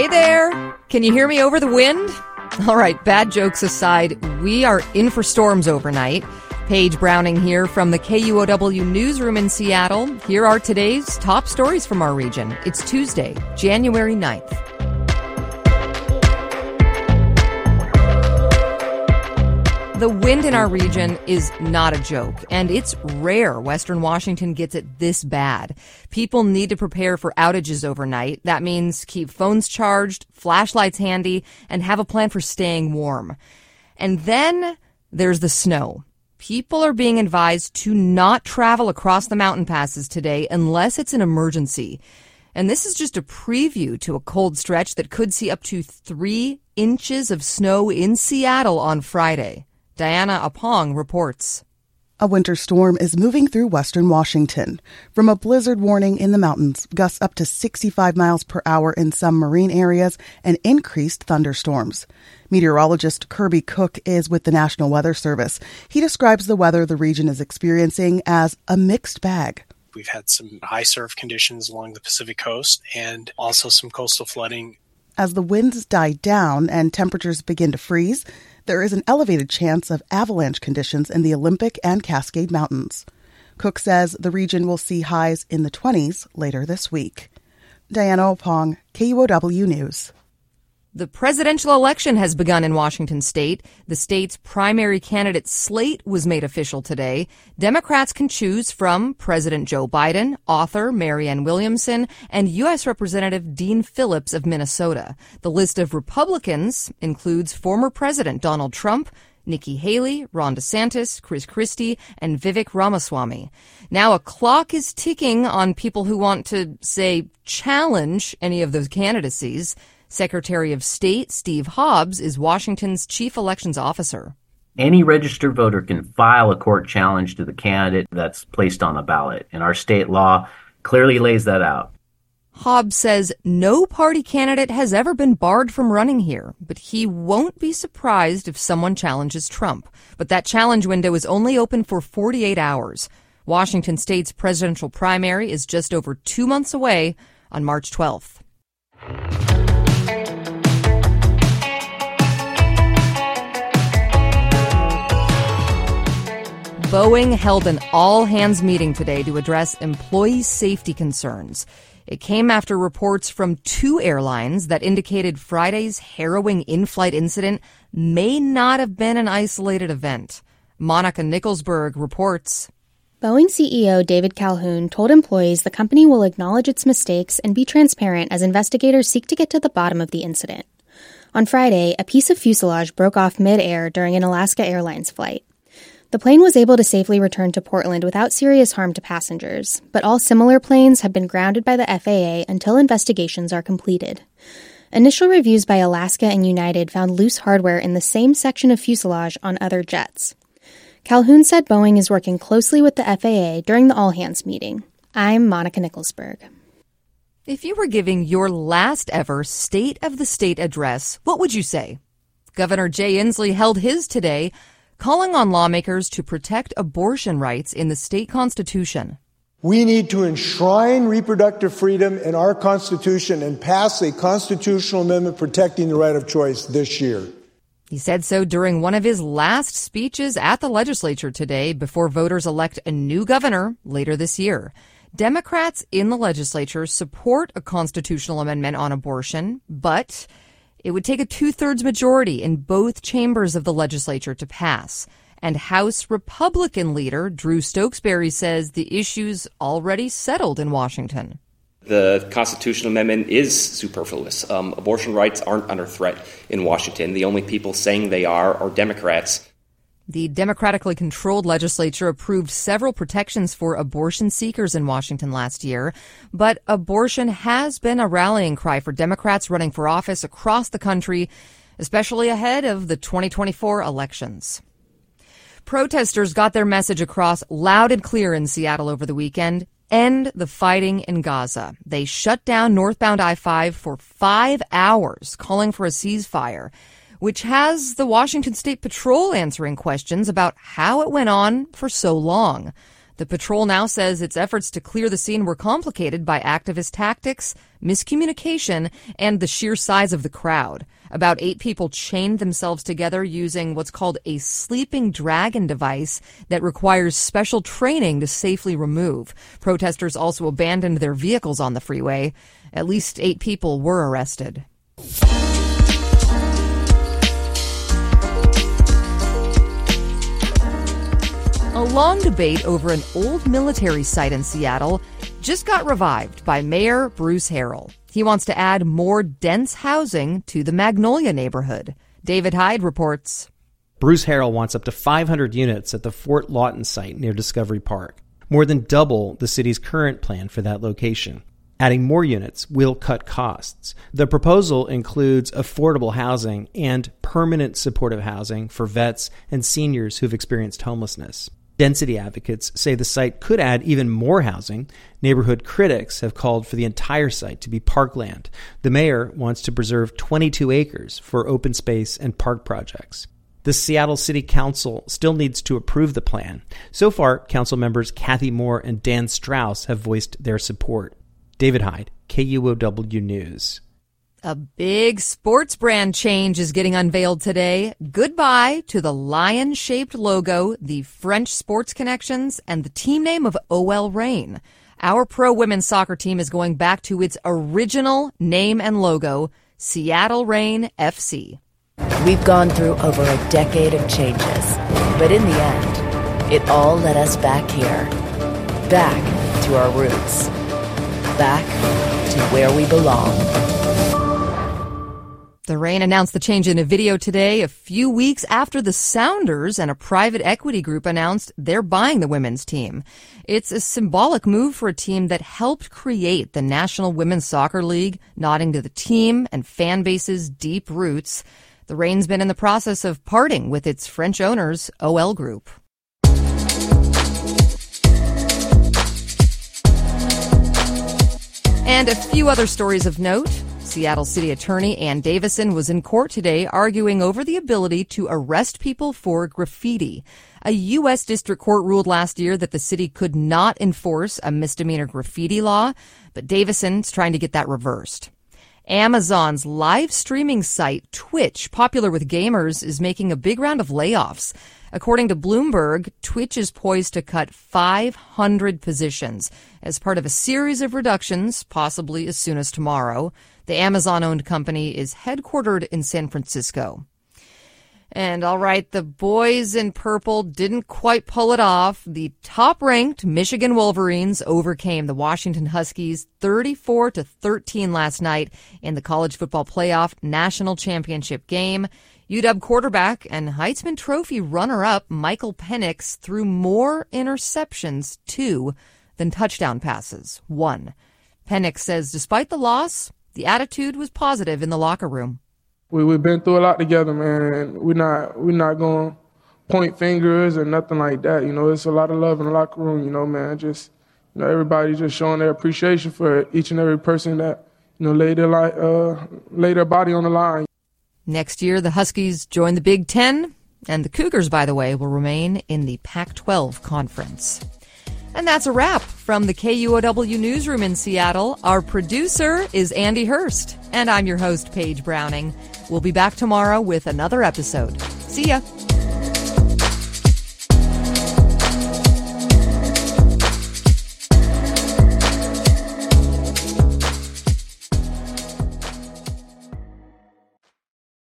Hey there! Can you hear me over the wind? All right, bad jokes aside, we are in for storms overnight. Paige Browning here from the KUOW newsroom in Seattle. Here are today's top stories from our region. It's Tuesday, January 9th. The wind in our region is not a joke, and it's rare Western Washington gets it this bad. People need to prepare for outages overnight. That means keep phones charged, flashlights handy, and have a plan for staying warm. And then there's the snow. People are being advised to not travel across the mountain passes today unless it's an emergency. And this is just a preview to a cold stretch that could see up to three inches of snow in Seattle on Friday. Diana Opong reports. A winter storm is moving through western Washington. From a blizzard warning in the mountains, gusts up to 65 miles per hour in some marine areas, and increased thunderstorms. Meteorologist Kirby Cook is with the National Weather Service. He describes the weather the region is experiencing as a mixed bag. We've had some high surf conditions along the Pacific coast and also some coastal flooding. As the winds die down and temperatures begin to freeze, there is an elevated chance of avalanche conditions in the Olympic and Cascade Mountains. Cook says the region will see highs in the 20s later this week. Diana Opong, KUOW News. The presidential election has begun in Washington state. The state's primary candidate slate was made official today. Democrats can choose from President Joe Biden, author Marianne Williamson, and U.S. Representative Dean Phillips of Minnesota. The list of Republicans includes former President Donald Trump, Nikki Haley, Ron DeSantis, Chris Christie, and Vivek Ramaswamy. Now a clock is ticking on people who want to, say, challenge any of those candidacies. Secretary of State Steve Hobbs is Washington's chief elections officer. Any registered voter can file a court challenge to the candidate that's placed on the ballot, and our state law clearly lays that out. Hobbs says no party candidate has ever been barred from running here, but he won't be surprised if someone challenges Trump. But that challenge window is only open for 48 hours. Washington state's presidential primary is just over two months away on March 12th. Boeing held an all hands meeting today to address employee safety concerns. It came after reports from two airlines that indicated Friday's harrowing in flight incident may not have been an isolated event. Monica Nickelsburg reports. Boeing CEO David Calhoun told employees the company will acknowledge its mistakes and be transparent as investigators seek to get to the bottom of the incident. On Friday, a piece of fuselage broke off mid-air during an Alaska Airlines flight. The plane was able to safely return to Portland without serious harm to passengers, but all similar planes have been grounded by the FAA until investigations are completed. Initial reviews by Alaska and United found loose hardware in the same section of fuselage on other jets. Calhoun said Boeing is working closely with the FAA during the all hands meeting. I'm Monica Nickelsburg. If you were giving your last ever State of the State address, what would you say? Governor Jay Inslee held his today calling on lawmakers to protect abortion rights in the state constitution. We need to enshrine reproductive freedom in our Constitution and pass a constitutional amendment protecting the right of choice this year. He said so during one of his last speeches at the legislature today before voters elect a new governor later this year. Democrats in the legislature support a constitutional amendment on abortion, but it would take a two thirds majority in both chambers of the legislature to pass. And House Republican leader Drew Stokesbary says the issue's already settled in Washington. The constitutional amendment is superfluous. Um, abortion rights aren't under threat in Washington. The only people saying they are are Democrats. The democratically controlled legislature approved several protections for abortion seekers in Washington last year, but abortion has been a rallying cry for Democrats running for office across the country, especially ahead of the 2024 elections. Protesters got their message across loud and clear in Seattle over the weekend. End the fighting in Gaza. They shut down northbound I 5 for five hours, calling for a ceasefire which has the Washington State Patrol answering questions about how it went on for so long. The patrol now says its efforts to clear the scene were complicated by activist tactics, miscommunication, and the sheer size of the crowd. About eight people chained themselves together using what's called a sleeping dragon device that requires special training to safely remove. Protesters also abandoned their vehicles on the freeway. At least eight people were arrested. A long debate over an old military site in Seattle just got revived by Mayor Bruce Harrell. He wants to add more dense housing to the Magnolia neighborhood. David Hyde reports. Bruce Harrell wants up to 500 units at the Fort Lawton site near Discovery Park, more than double the city's current plan for that location. Adding more units will cut costs. The proposal includes affordable housing and permanent supportive housing for vets and seniors who've experienced homelessness. Density advocates say the site could add even more housing. Neighborhood critics have called for the entire site to be parkland. The mayor wants to preserve 22 acres for open space and park projects. The Seattle City Council still needs to approve the plan. So far, council members Cathy Moore and Dan Strauss have voiced their support. David Hyde, KUOW News. A big sports brand change is getting unveiled today. Goodbye to the lion shaped logo, the French sports connections, and the team name of OL Reign. Our pro women's soccer team is going back to its original name and logo, Seattle Reign FC. We've gone through over a decade of changes, but in the end, it all led us back here. Back to our roots. Back to where we belong. The Reign announced the change in a video today, a few weeks after the Sounders and a private equity group announced they're buying the women's team. It's a symbolic move for a team that helped create the National Women's Soccer League, nodding to the team and fan base's deep roots. The Reign's been in the process of parting with its French owners, OL Group. And a few other stories of note. Seattle City Attorney Ann Davison was in court today arguing over the ability to arrest people for graffiti. A U.S. District Court ruled last year that the city could not enforce a misdemeanor graffiti law, but Davison's trying to get that reversed. Amazon's live streaming site, Twitch, popular with gamers, is making a big round of layoffs. According to Bloomberg, Twitch is poised to cut 500 positions as part of a series of reductions, possibly as soon as tomorrow. The Amazon owned company is headquartered in San Francisco. And all right, the boys in purple didn't quite pull it off. The top ranked Michigan Wolverines overcame the Washington Huskies 34 to 13 last night in the college football playoff national championship game. UW quarterback and Heisman Trophy runner up Michael Penix threw more interceptions, two, than touchdown passes, one. Penix says despite the loss, the attitude was positive in the locker room. We we've been through a lot together, man, and we're not we're not going to point fingers or nothing like that. You know, it's a lot of love in the locker room. You know, man, just you know everybody just showing their appreciation for each and every person that you know laid their li- uh, laid their body on the line. Next year, the Huskies join the Big Ten, and the Cougars, by the way, will remain in the Pac-12 conference. And that's a wrap from the KUOW newsroom in Seattle. Our producer is Andy Hurst, and I'm your host, Paige Browning. We'll be back tomorrow with another episode. See ya.